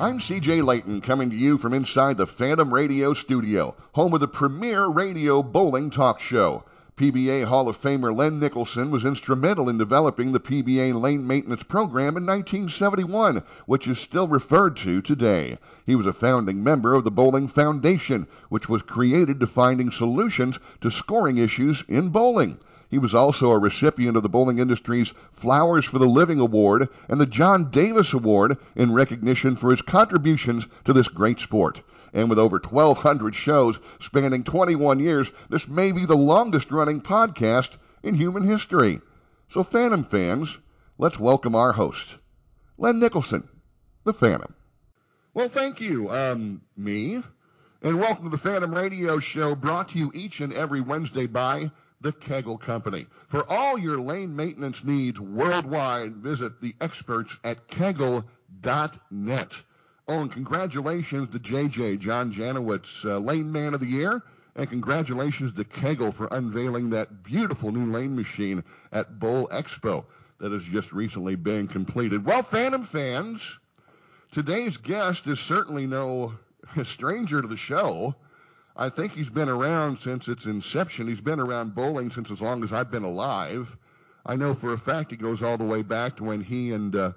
I'm CJ Layton coming to you from inside the Phantom Radio studio, home of the premier radio bowling talk show. PBA Hall of Famer Len Nicholson was instrumental in developing the PBA lane maintenance program in 1971, which is still referred to today. He was a founding member of the Bowling Foundation, which was created to finding solutions to scoring issues in bowling. He was also a recipient of the bowling industry's Flowers for the Living Award and the John Davis Award in recognition for his contributions to this great sport. And with over 1,200 shows spanning 21 years, this may be the longest running podcast in human history. So, Phantom fans, let's welcome our host, Len Nicholson, the Phantom. Well, thank you, um, me, and welcome to the Phantom Radio Show brought to you each and every Wednesday by the Kegel Company. For all your lane maintenance needs worldwide, visit the experts at kegel.net. Oh, and congratulations to JJ, John Janawicz, uh, Lane Man of the Year. And congratulations to Kegel for unveiling that beautiful new lane machine at Bowl Expo that has just recently been completed. Well, Phantom fans, today's guest is certainly no stranger to the show. I think he's been around since its inception. He's been around bowling since as long as I've been alive. I know for a fact he goes all the way back to when he and uh,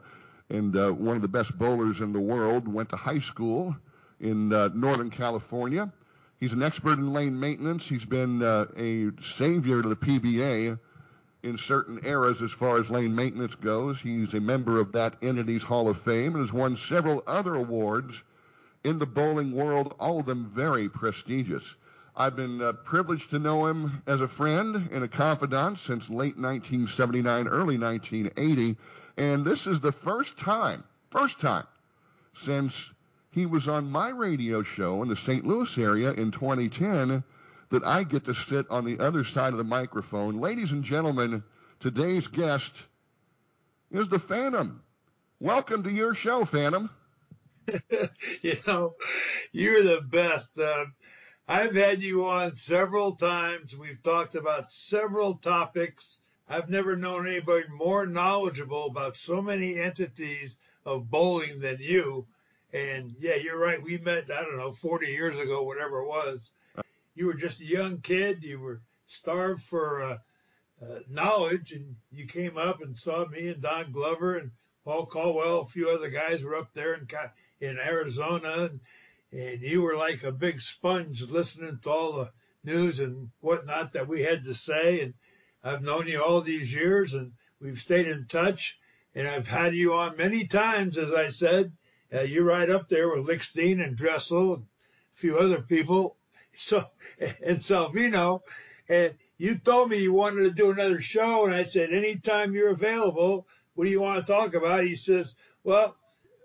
and uh, one of the best bowlers in the world. Went to high school in uh, Northern California. He's an expert in lane maintenance. He's been uh, a savior to the PBA in certain eras as far as lane maintenance goes. He's a member of that entity's Hall of Fame and has won several other awards in the bowling world, all of them very prestigious. I've been uh, privileged to know him as a friend and a confidant since late 1979, early 1980. And this is the first time, first time since he was on my radio show in the St. Louis area in 2010 that I get to sit on the other side of the microphone. Ladies and gentlemen, today's guest is the Phantom. Welcome to your show, Phantom. you know, you're the best. Uh, I've had you on several times. We've talked about several topics I've never known anybody more knowledgeable about so many entities of bowling than you. And yeah, you're right. We met, I don't know, 40 years ago, whatever it was. You were just a young kid. You were starved for uh, uh, knowledge, and you came up and saw me and Don Glover and Paul Caldwell. A few other guys were up there in in Arizona, and, you were like a big sponge listening to all the news and whatnot that we had to say. And I've known you all these years and we've stayed in touch and I've had you on many times, as I said. Uh, you're right up there with Lichstein and Dressel and a few other people. So, and Salvino. And you told me you wanted to do another show. And I said, anytime you're available, what do you want to talk about? He says, well,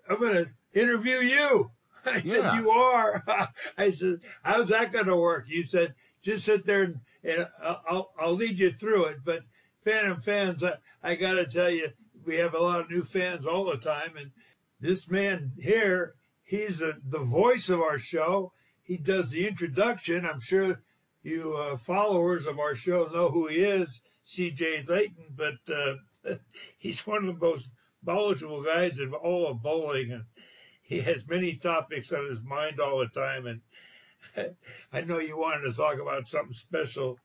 I'm going to interview you. I said, yeah. you are. I said, how's that going to work? You said, just sit there and and I'll, I'll lead you through it. But Phantom fans, I, I got to tell you, we have a lot of new fans all the time. And this man here, he's a, the voice of our show. He does the introduction. I'm sure you uh, followers of our show know who he is, CJ Layton, but uh, he's one of the most knowledgeable guys in all of bowling. And he has many topics on his mind all the time. And I know you wanted to talk about something special.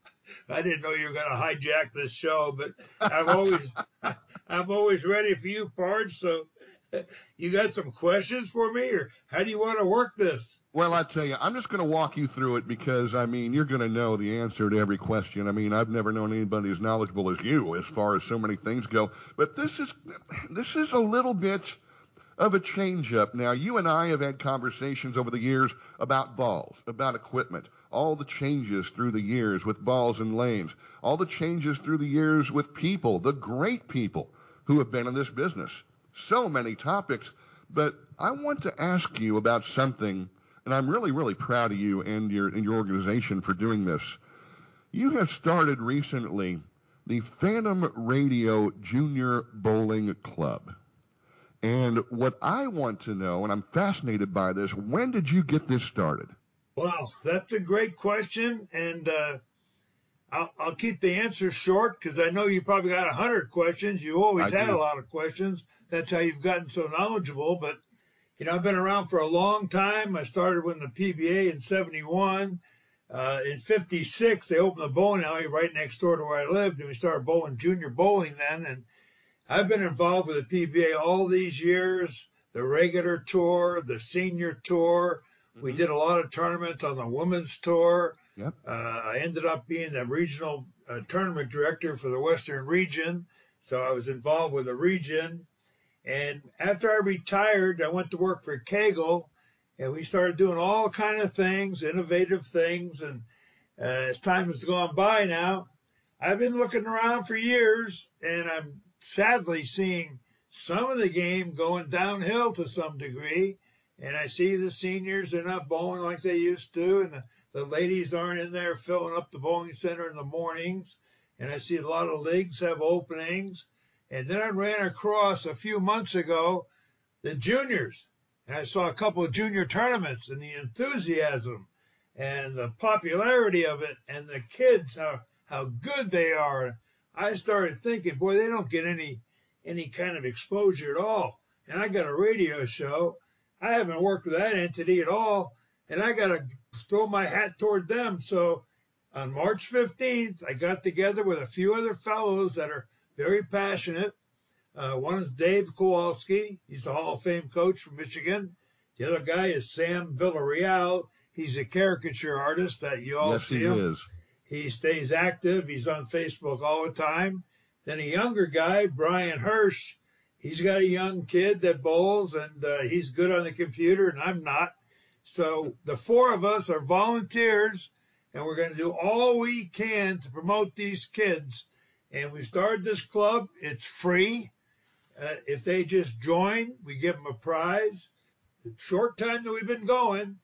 I didn't know you were going to hijack this show, but I'm always I'm always ready for you, Pards. So you got some questions for me, or how do you want to work this? Well, I tell you, I'm just going to walk you through it because I mean you're going to know the answer to every question. I mean I've never known anybody as knowledgeable as you as far as so many things go. But this is this is a little bit of a changeup. Now, you and I have had conversations over the years about balls, about equipment, all the changes through the years with balls and lanes, all the changes through the years with people, the great people who have been in this business. So many topics. But I want to ask you about something and I'm really, really proud of you and your and your organization for doing this. You have started recently the Phantom Radio Junior Bowling Club. And what I want to know, and I'm fascinated by this, when did you get this started? Wow, that's a great question, and uh, I'll, I'll, keep the answer short because I know you probably got a hundred questions. You always I had do. a lot of questions. That's how you've gotten so knowledgeable. But you know, I've been around for a long time. I started with the PBA in '71. Uh, in '56, they opened the bowling alley right next door to where I lived, and we started bowling junior bowling then. And I've been involved with the PBA all these years. The regular tour, the senior tour. Mm-hmm. We did a lot of tournaments on the women's tour. Yep. Uh, I ended up being the regional uh, tournament director for the Western region. So I was involved with the region. And after I retired, I went to work for Kegel and we started doing all kind of things, innovative things. And uh, as time has gone by now, I've been looking around for years and I'm sadly seeing some of the game going downhill to some degree. And I see the seniors, they're not bowling like they used to. And the, the ladies aren't in there filling up the bowling center in the mornings. And I see a lot of leagues have openings. And then I ran across a few months ago the juniors. And I saw a couple of junior tournaments and the enthusiasm and the popularity of it and the kids, how, how good they are. I started thinking, boy, they don't get any, any kind of exposure at all. And I got a radio show I haven't worked with that entity at all, and I got to throw my hat toward them. So on March 15th, I got together with a few other fellows that are very passionate. Uh, one is Dave Kowalski. He's a Hall of Fame coach from Michigan. The other guy is Sam Villarreal. He's a caricature artist that you all yes, see he him. Is. He stays active. He's on Facebook all the time. Then a younger guy, Brian Hirsch he's got a young kid that bowls and uh, he's good on the computer and I'm not. So the four of us are volunteers and we're going to do all we can to promote these kids. And we started this club. It's free. Uh, if they just join, we give them a prize. The short time that we've been going,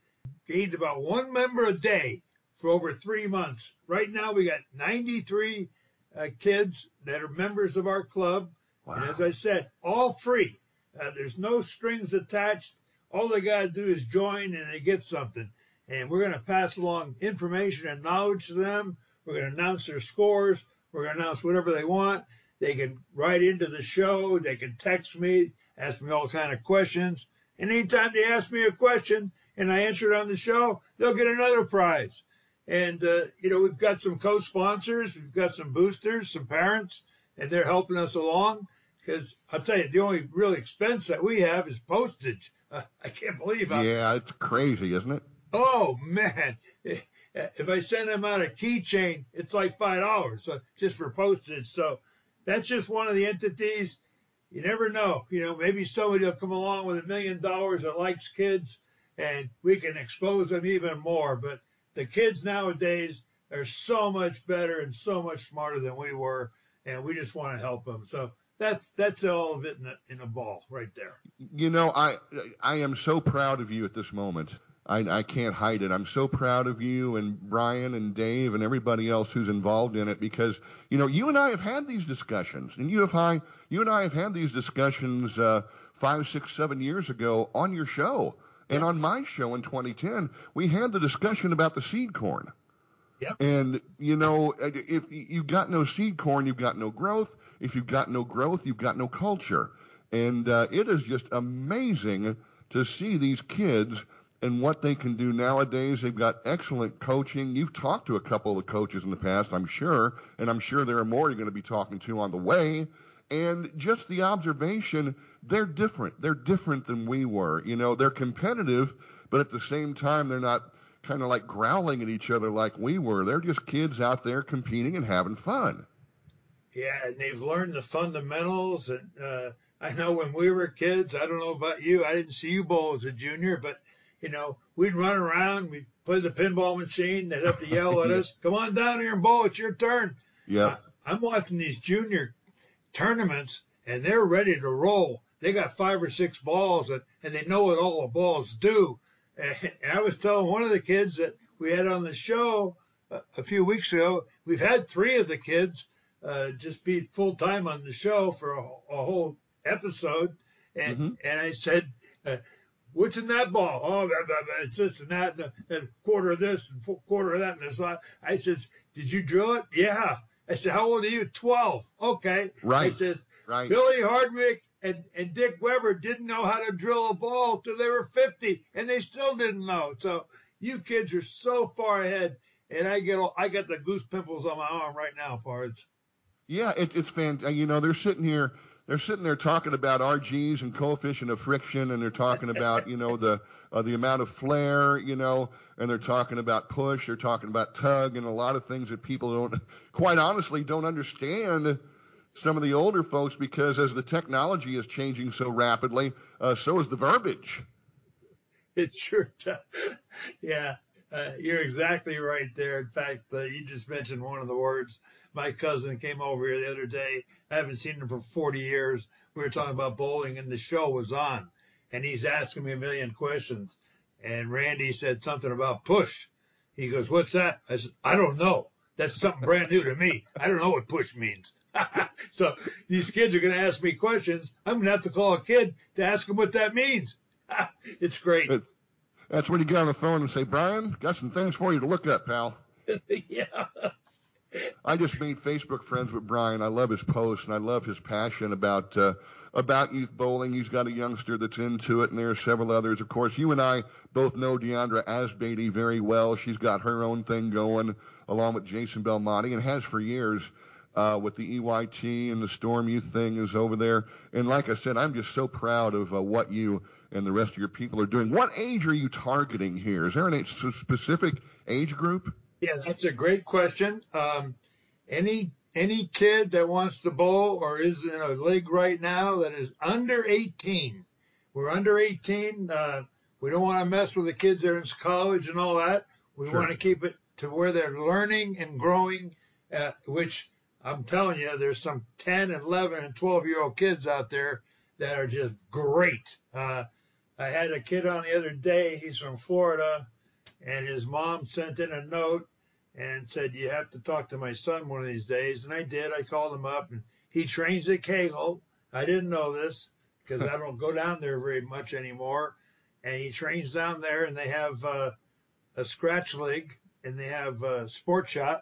gained about one member a day for over three months. Right now, we got 93 uh, kids that are members of our club. Wow. And as I said, all free. Uh, there's no strings attached. All they got to do is join and they get something. And we're going to pass along information and knowledge to them. We're going to announce their scores. We're going to announce whatever they want. They can write into the show. They can text me, ask me all kind of questions. And anytime they ask me a question and I answer it on the show, they'll get another prize. And, uh, you know, we've got some co-sponsors. We've got some boosters, some parents, and they're helping us along. Because I'll tell you, the only real expense that we have is postage. Uh, I can't believe how. Yeah, it's crazy, isn't it? Oh man, if I send them out a keychain, it's like five dollars just for postage. So that's just one of the entities. You never know. You know, maybe somebody will come along with a million dollars that likes kids, and we can expose them even more. But the kids nowadays are so much better and so much smarter than we were, and we just want to help them. So that's that's all of it in a, in ball right there. You know, I I am so proud of you at this moment. I, I can't hide it. I'm so proud of you and Brian and Dave and everybody else who's involved in it because you know you and I have had these discussions, and you have high, you and I have had these discussions uh, five, six, seven years ago on your show and on my show in 2010. We had the discussion about the seed corn. Yep. And you know, if you've got no seed corn, you've got no growth. If you've got no growth, you've got no culture. And uh, it is just amazing to see these kids and what they can do nowadays. They've got excellent coaching. You've talked to a couple of the coaches in the past, I'm sure, and I'm sure there are more you're going to be talking to on the way. And just the observation, they're different. They're different than we were. You know, they're competitive, but at the same time, they're not kind of like growling at each other like we were. They're just kids out there competing and having fun. Yeah, and they've learned the fundamentals. And uh, I know when we were kids, I don't know about you, I didn't see you bowl as a junior, but you know, we'd run around, we'd play the pinball machine, they'd have to yell at us, "Come on down here and bowl, it's your turn." Yeah. I'm watching these junior tournaments, and they're ready to roll. They got five or six balls, and, and they know what all the balls do And I was telling one of the kids that we had on the show a, a few weeks ago, we've had three of the kids uh, just be full time on the show for a, a whole episode. And, mm-hmm. and I said, uh, what's in that ball? Oh, it's this and that, and a, and a quarter of this and quarter of that. And this. I says, did you drill it? Yeah. I said, how old are you? 12. Okay. Right. I says, right. Billy Hardwick and, and Dick Weber didn't know how to drill a ball till they were 50, and they still didn't know. So you kids are so far ahead, and I get I got the goose pimples on my arm right now, Pards. Yeah, it, it's fantastic. You know, they're sitting here they're sitting there talking about RGs and coefficient of friction, and they're talking about you know the uh, the amount of flare, you know, and they're talking about push, they're talking about tug, and a lot of things that people don't, quite honestly, don't understand. Some of the older folks, because as the technology is changing so rapidly, uh, so is the verbiage. It sure does. Yeah, uh, you're exactly right there. In fact, uh, you just mentioned one of the words my cousin came over here the other day. I haven't seen him for 40 years. We were talking about bowling and the show was on and he's asking me a million questions. And Randy said something about push. He goes, what's that? I said, I don't know. That's something brand new to me. I don't know what push means. so these kids are going to ask me questions. I'm going to have to call a kid to ask them what that means. it's great. That's when you get on the phone and say, Brian, got some things for you to look up, pal. yeah. I just made Facebook friends with Brian. I love his posts and I love his passion about uh, about youth bowling. He's got a youngster that's into it, and there are several others. Of course, you and I both know Diandra Asbaty very well. She's got her own thing going along with Jason Belmonte and has for years. Uh, with the EYT and the Storm Youth thing is over there. And like I said, I'm just so proud of uh, what you and the rest of your people are doing. What age are you targeting here? Is there a specific age group? Yeah, that's a great question. Um, any any kid that wants to bowl or is in a league right now that is under 18, we're under 18. Uh, we don't want to mess with the kids that are in college and all that. We sure. want to keep it to where they're learning and growing, uh, which I'm telling you, there's some 10, 11, and 12 year old kids out there that are just great. Uh, I had a kid on the other day. He's from Florida and his mom sent in a note and said, You have to talk to my son one of these days. And I did. I called him up, and he trains at Kegel. I didn't know this because I don't go down there very much anymore. And he trains down there, and they have uh, a scratch league, and they have a sport shot.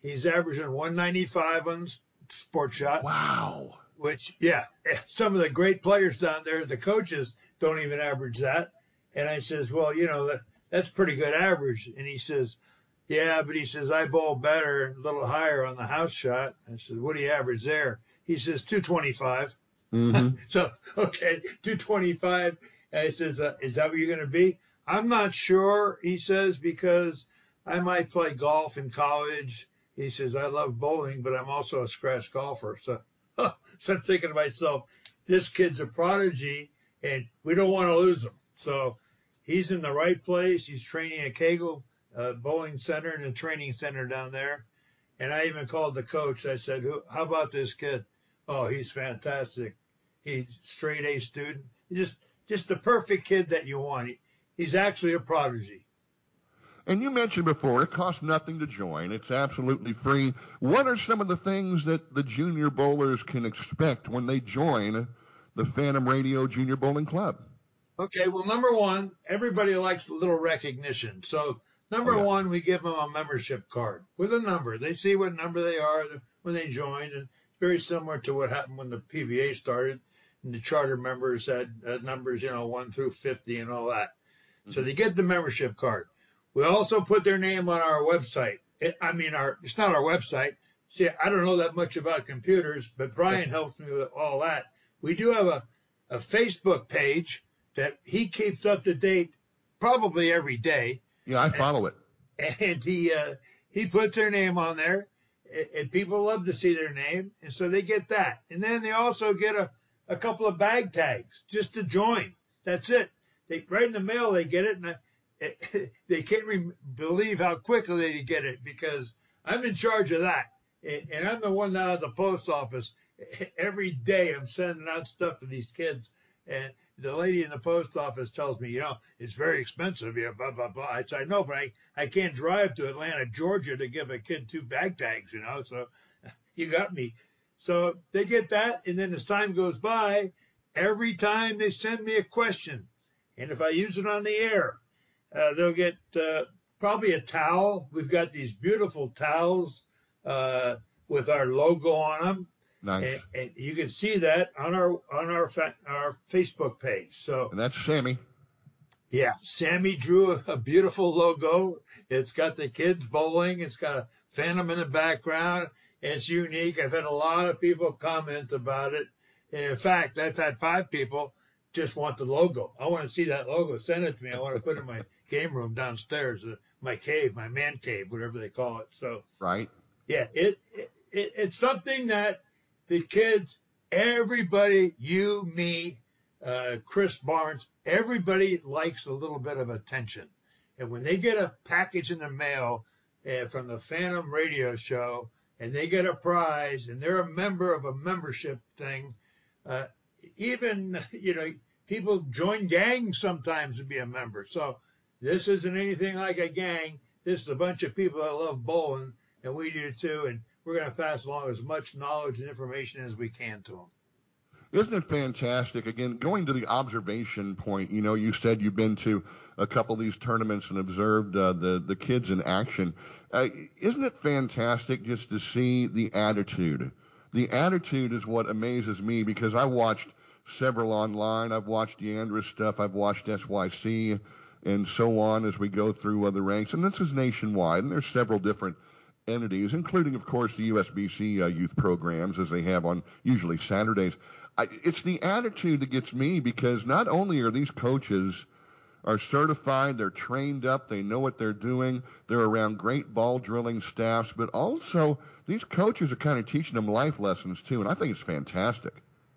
He's averaging 195 on sport shot. Wow. Which, yeah, some of the great players down there, the coaches don't even average that. And I says, well, you know, that's pretty good average. And he says, yeah, but he says, I bowl better, a little higher on the house shot. I said, what do you average there? He says, 225. Mm-hmm. so, okay, 225. And I says, uh, is that what you're going to be? I'm not sure, he says, because I might play golf in college. He says, I love bowling, but I'm also a scratch golfer. So, so I'm thinking to myself, this kid's a prodigy and we don't want to lose him. So he's in the right place. He's training at Kegel uh, bowling center and a training center down there. And I even called the coach. I said, "How about this kid? Oh, he's fantastic. He's straight A student. Just just the perfect kid that you want. He's actually a prodigy." And you mentioned before, it costs nothing to join. It's absolutely free. What are some of the things that the junior bowlers can expect when they join the Phantom Radio Junior Bowling Club? Okay, well, number one, everybody likes a little recognition. So Number oh, yeah. one, we give them a membership card with a number. They see what number they are when they joined, and it's very similar to what happened when the PBA started. And the charter members had uh, numbers, you know, one through 50 and all that. Mm-hmm. So they get the membership card. We also put their name on our website. It, I mean, our it's not our website. See, I don't know that much about computers, but Brian helps me with all that. We do have a, a Facebook page that he keeps up to date probably every day yeah, I follow and, it. And he uh, he puts their name on there, and people love to see their name, and so they get that. And then they also get a, a couple of bag tags just to join. That's it. They right in the mail they get it, and I, it, they can't re- believe how quickly they get it because I'm in charge of that, and I'm the one out of the post office every day. I'm sending out stuff to these kids, And the lady in the post office tells me, you know, it's very expensive. Yeah, blah blah blah. I said, know, but I, I can't drive to Atlanta, Georgia, to give a kid two bag tags. You know, so you got me. So they get that, and then as time goes by, every time they send me a question, and if I use it on the air, uh, they'll get uh, probably a towel. We've got these beautiful towels uh, with our logo on them. Nice. And, and, you can see that on our on our fa- our Facebook page. So and that's Sammy. Yeah, Sammy drew a, a, beautiful logo. It's got the kids bowling. It's got a phantom in the background. It's unique. I've had a lot of people comment about it. And in fact, I've had five people just want the logo. I want to see that logo. Send it to me. I want to put it in my game room downstairs, uh, my cave, my man cave, whatever they call it. So right. Yeah, it, it, it it's something that the kids, everybody, you, me, uh, Chris Barnes, everybody likes a little bit of attention. And when they get a package in the mail uh, from the Phantom Radio Show, and they get a prize, and they're a member of a membership thing, uh, even you know people join gangs sometimes to be a member. So this isn't anything like a gang. This is a bunch of people that love bowling, and we do too. And we're going to pass along as much knowledge and information as we can to them. Isn't it fantastic? Again, going to the observation point, you know, you said you've been to a couple of these tournaments and observed uh, the the kids in action. Uh, isn't it fantastic just to see the attitude? The attitude is what amazes me because I watched several online. I've watched Diandra's stuff. I've watched SYC and so on as we go through other ranks. And this is nationwide, and there's several different entities, including, of course, the USBC uh, youth programs as they have on usually Saturdays. I, it's the attitude that gets me because not only are these coaches are certified, they're trained up, they know what they're doing, they're around great ball drilling staffs, but also these coaches are kind of teaching them life lessons too, and I think it's fantastic.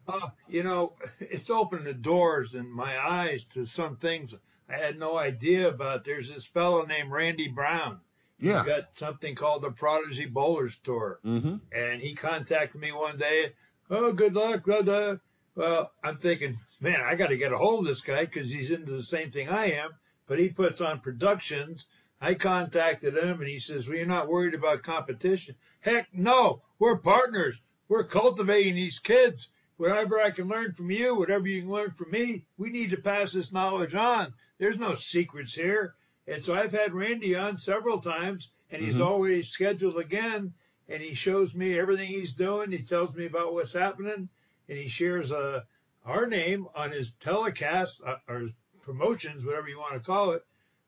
Uh, you know, it's opened the doors and my eyes to some things I had no idea about. There's this fellow named Randy Brown yeah. He's got something called the Prodigy Bowlers Tour. Mm-hmm. And he contacted me one day. Oh, good luck. Blah, blah. Well, I'm thinking, man, I got to get a hold of this guy because he's into the same thing I am. But he puts on productions. I contacted him and he says, well, you're not worried about competition. Heck, no. We're partners. We're cultivating these kids. Whatever I can learn from you, whatever you can learn from me, we need to pass this knowledge on. There's no secrets here. And so I've had Randy on several times, and he's mm-hmm. always scheduled again. And he shows me everything he's doing. He tells me about what's happening, and he shares uh, our name on his telecast uh, or his promotions, whatever you want to call it.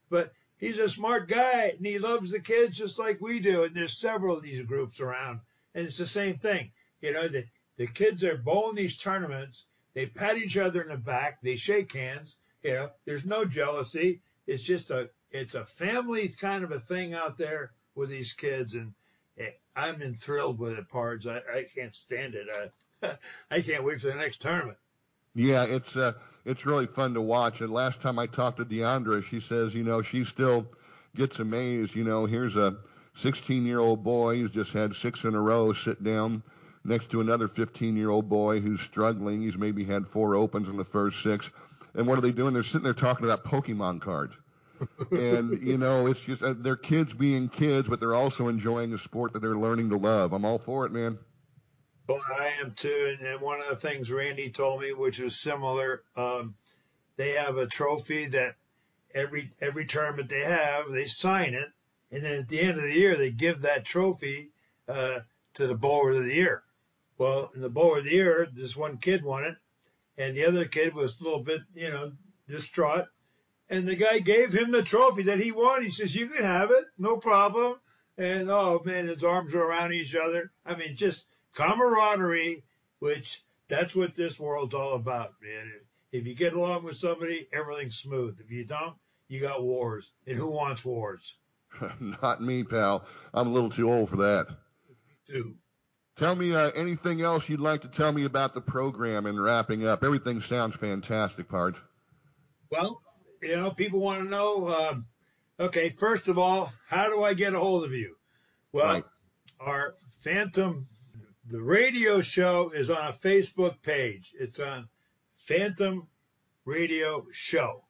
But he's a smart guy, and he loves the kids just like we do. And there's several of these groups around, and it's the same thing. You know, the the kids are bowling these tournaments. They pat each other in the back. They shake hands. You know, there's no jealousy. It's just a it's a family kind of a thing out there with these kids, and I'm enthralled with it, Pards. I, I can't stand it. I, I can't wait for the next tournament. Yeah, it's uh, it's really fun to watch. And last time I talked to Diandra, she says, you know, she still gets amazed. You know, here's a 16 year old boy who's just had six in a row sit down next to another 15 year old boy who's struggling. He's maybe had four opens in the first six. And what are they doing? They're sitting there talking about Pokemon cards and you know, it's just uh, they're kids being kids, but they're also enjoying a sport that they're learning to love. I'm all for it, man. Well, I am too. And, and one of the things Randy told me, which was similar, um, they have a trophy that every every tournament they have, they sign it, and then at the end of the year, they give that trophy uh, to the bowler of the year. Well, in the bowler of the year, this one kid won it, and the other kid was a little bit, you know, distraught and the guy gave him the trophy that he won. He says, "You can have it, no problem." And oh man, his arms are around each other. I mean, just camaraderie, which that's what this world's all about, man. If you get along with somebody, everything's smooth. If you don't, you got wars. And who wants wars? Not me, pal. I'm a little too old for that. Me too. Tell me uh, anything else you'd like to tell me about the program and wrapping up. Everything sounds fantastic, Pards. Well, you know, people want to know. Um, okay, first of all, how do I get a hold of you? Well, right. our Phantom, the radio show is on a Facebook page. It's on Phantom Radio Show.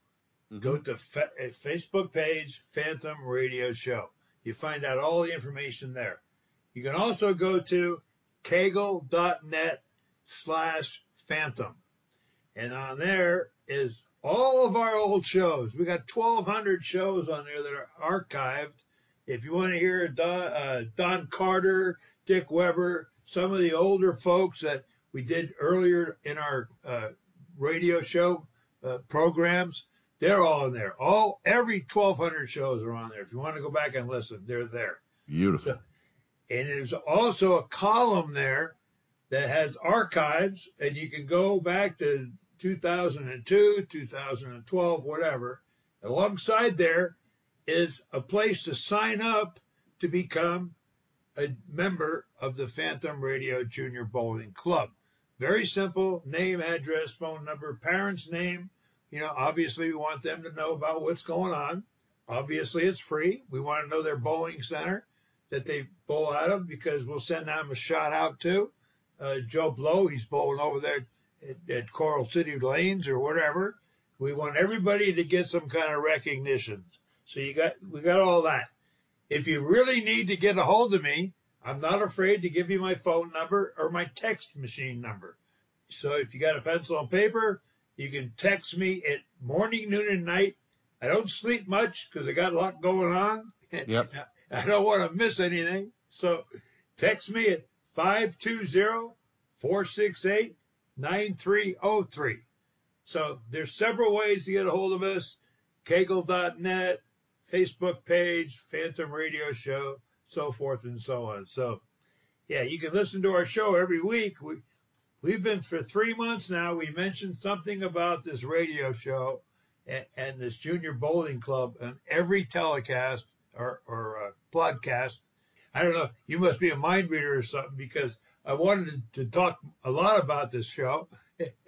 Mm-hmm. Go to fa- uh, Facebook page, Phantom Radio Show. You find out all the information there. You can also go to kegel.net slash phantom. And on there is all of our old shows. We got 1,200 shows on there that are archived. If you want to hear Don, uh, Don Carter, Dick Weber, some of the older folks that we did earlier in our uh, radio show uh, programs, they're all in there. All every 1,200 shows are on there. If you want to go back and listen, they're there. Beautiful. So, and there's also a column there that has archives, and you can go back to 2002, 2012, whatever. Alongside there is a place to sign up to become a member of the Phantom Radio Junior Bowling Club. Very simple name, address, phone number, parents' name. You know, obviously, we want them to know about what's going on. Obviously, it's free. We want to know their bowling center that they bowl out of because we'll send them a shot out to. Uh, Joe Blow, he's bowling over there at, at Coral City Lanes or whatever. We want everybody to get some kind of recognition. So you got we got all that. If you really need to get a hold of me, I'm not afraid to give you my phone number or my text machine number. So if you got a pencil and paper, you can text me at morning, noon, and night. I don't sleep much because I got a lot going on. Yep. I don't want to miss anything. So text me at 520 468 9303. So there's several ways to get a hold of us. Kegel.net, Facebook page, Phantom Radio Show, so forth and so on. So yeah, you can listen to our show every week. We we've been for three months now. We mentioned something about this radio show and, and this junior bowling club and every telecast or, or uh, podcast. I don't know. You must be a mind reader or something because I wanted to talk a lot about this show,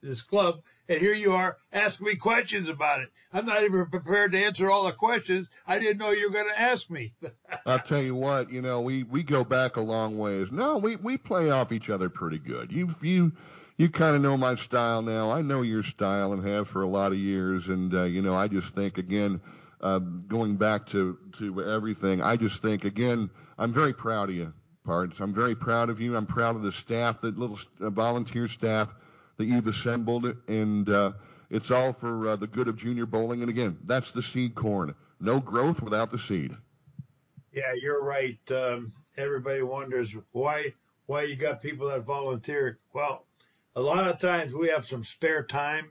this club, and here you are asking me questions about it. I'm not even prepared to answer all the questions. I didn't know you were going to ask me. I'll tell you what, you know, we, we go back a long ways. No, we, we play off each other pretty good. You you you kind of know my style now. I know your style and have for a lot of years. And uh, you know, I just think again uh, going back to, to everything, I just think, again, I'm very proud of you, Pards. I'm very proud of you. I'm proud of the staff, the little uh, volunteer staff that you've assembled, and uh, it's all for uh, the good of junior bowling. And again, that's the seed corn. No growth without the seed. Yeah, you're right. Um, everybody wonders why why you got people that volunteer. Well, a lot of times we have some spare time.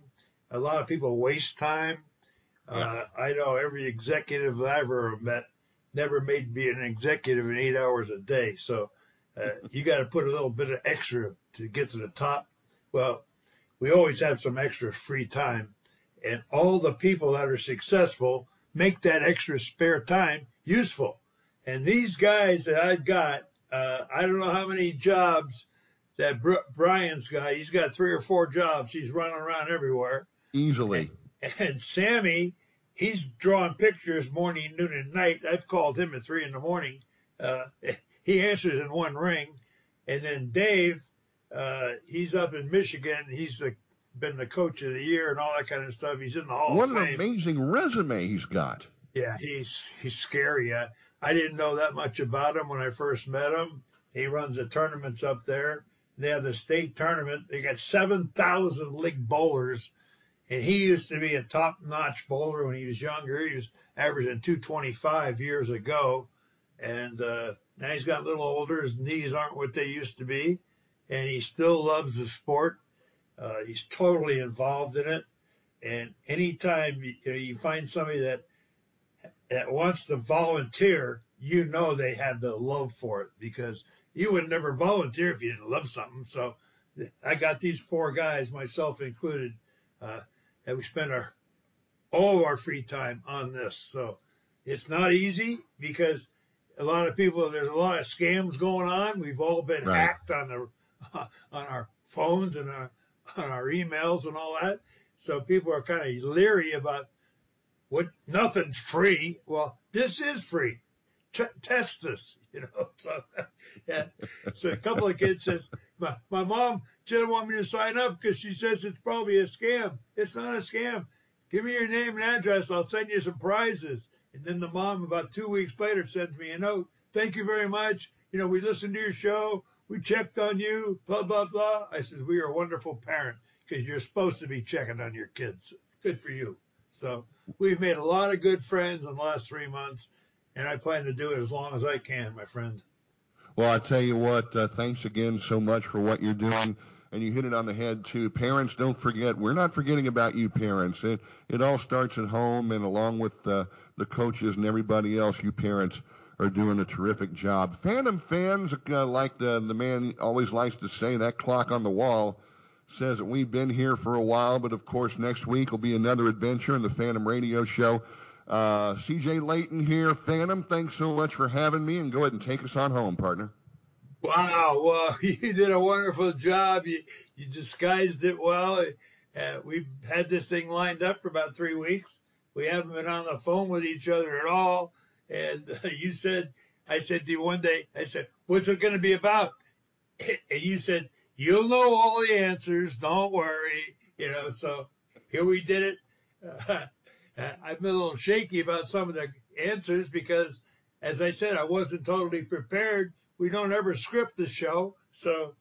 A lot of people waste time uh, I know every executive I have ever met never made me an executive in eight hours a day. So uh, you got to put a little bit of extra to get to the top. Well, we always have some extra free time, and all the people that are successful make that extra spare time useful. And these guys that I've got, uh, I don't know how many jobs that Brian's got. He's got three or four jobs. He's running around everywhere. Easily. And Sammy, he's drawing pictures morning, noon, and night. I've called him at three in the morning. Uh, he answers in one ring. And then Dave, uh, he's up in Michigan. He's the, been the coach of the year and all that kind of stuff. He's in the Hall what of Fame. What an amazing resume he's got. Yeah, he's he's scary. I, I didn't know that much about him when I first met him. He runs the tournaments up there. They have the state tournament. They got 7,000 league bowlers and he used to be a top notch bowler when he was younger. He was averaging 225 years ago. And uh, now he's got a little older. His knees aren't what they used to be. And he still loves the sport. Uh, he's totally involved in it. And anytime you, you, find somebody that that wants to volunteer, you know they have the love for it because you would never volunteer if you didn't love something. So I got these four guys, myself included, uh, and we spend our all of our free time on this. So it's not easy because a lot of people there's a lot of scams going on. We've all been right. hacked on the on our phones and our, on our emails and all that. So people are kind of leery about what nothing's free. Well, this is free. t- test us, you know. So, yeah. So a couple of kids says, my, my mom didn't want me to sign up because she says it's probably a scam. It's not a scam. Give me your name and address. I'll send you some prizes. And then the mom, about two weeks later, sends me a note. Thank you very much. You know, we listened to your show. We checked on you. Blah blah blah. I said, we are a wonderful parent because you're supposed to be checking on your kids. Good for you. So we've made a lot of good friends in the last three months, and I plan to do it as long as I can, my friend. Well, I tell you what, uh, thanks again so much for what you're doing. And you hit it on the head too. Parents, don't forget. We're not forgetting about you, parents. It it all starts at home, and along with uh, the coaches and everybody else, you parents are doing a terrific job. Phantom fans, uh, like the the man always likes to say, that clock on the wall says that we've been here for a while, but of course next week will be another adventure in the Phantom Radio Show. Uh, CJ Layton here, Phantom. Thanks so much for having me, and go ahead and take us on home, partner. Wow, well, you did a wonderful job. You you disguised it well. Uh, we've had this thing lined up for about three weeks. We haven't been on the phone with each other at all. And uh, you said, I said to you one day, I said, what's it going to be about? And you said, you'll know all the answers. Don't worry. You know, so here we did it. Uh, I've been a little shaky about some of the answers because, as I said, I wasn't totally prepared. We don't ever script the show, so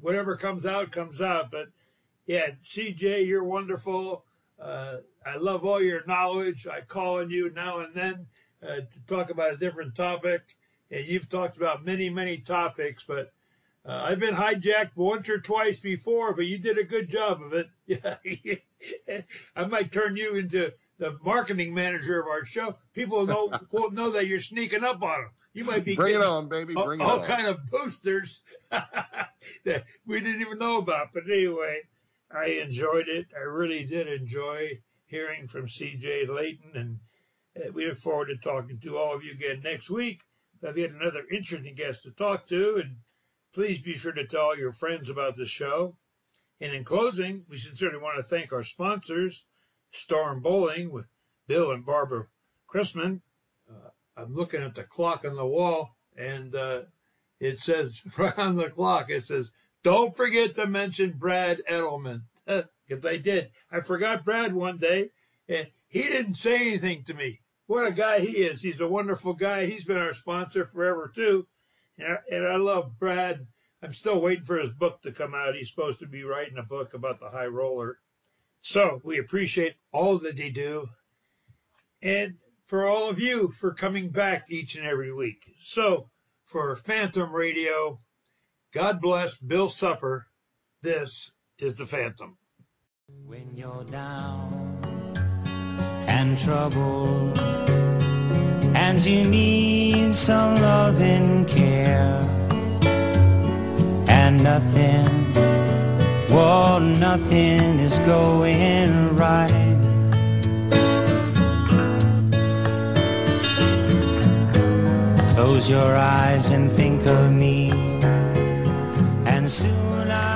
whatever comes out comes out. But yeah, CJ, you're wonderful. Uh, I love all your knowledge. I call on you now and then uh, to talk about a different topic, and you've talked about many, many topics, but uh, I've been hijacked once or twice before, but you did a good job of it. I might turn you into the marketing manager of our show. People know won't know that you're sneaking up on them. You might be bring it on, baby. Bring all, it all kind of boosters that we didn't even know about. But anyway, I enjoyed it. I really did enjoy hearing from C.J. Layton, and uh, we look forward to talking to all of you again next week. I've got another interesting guest to talk to, and Please be sure to tell your friends about the show. And in closing, we sincerely want to thank our sponsors, Storm Bowling with Bill and Barbara Chrisman. Uh, I'm looking at the clock on the wall, and uh, it says right on the clock, it says, don't forget to mention Brad Edelman. Because I did. I forgot Brad one day, and he didn't say anything to me. What a guy he is. He's a wonderful guy. He's been our sponsor forever, too. And I love Brad. I'm still waiting for his book to come out. He's supposed to be writing a book about the high roller. So we appreciate all that they do. And for all of you for coming back each and every week. So for Phantom Radio, God bless Bill Supper. This is the Phantom. When you're down and troubled and you need some love and care and nothing well nothing is going right. Close your eyes and think of me. And soon I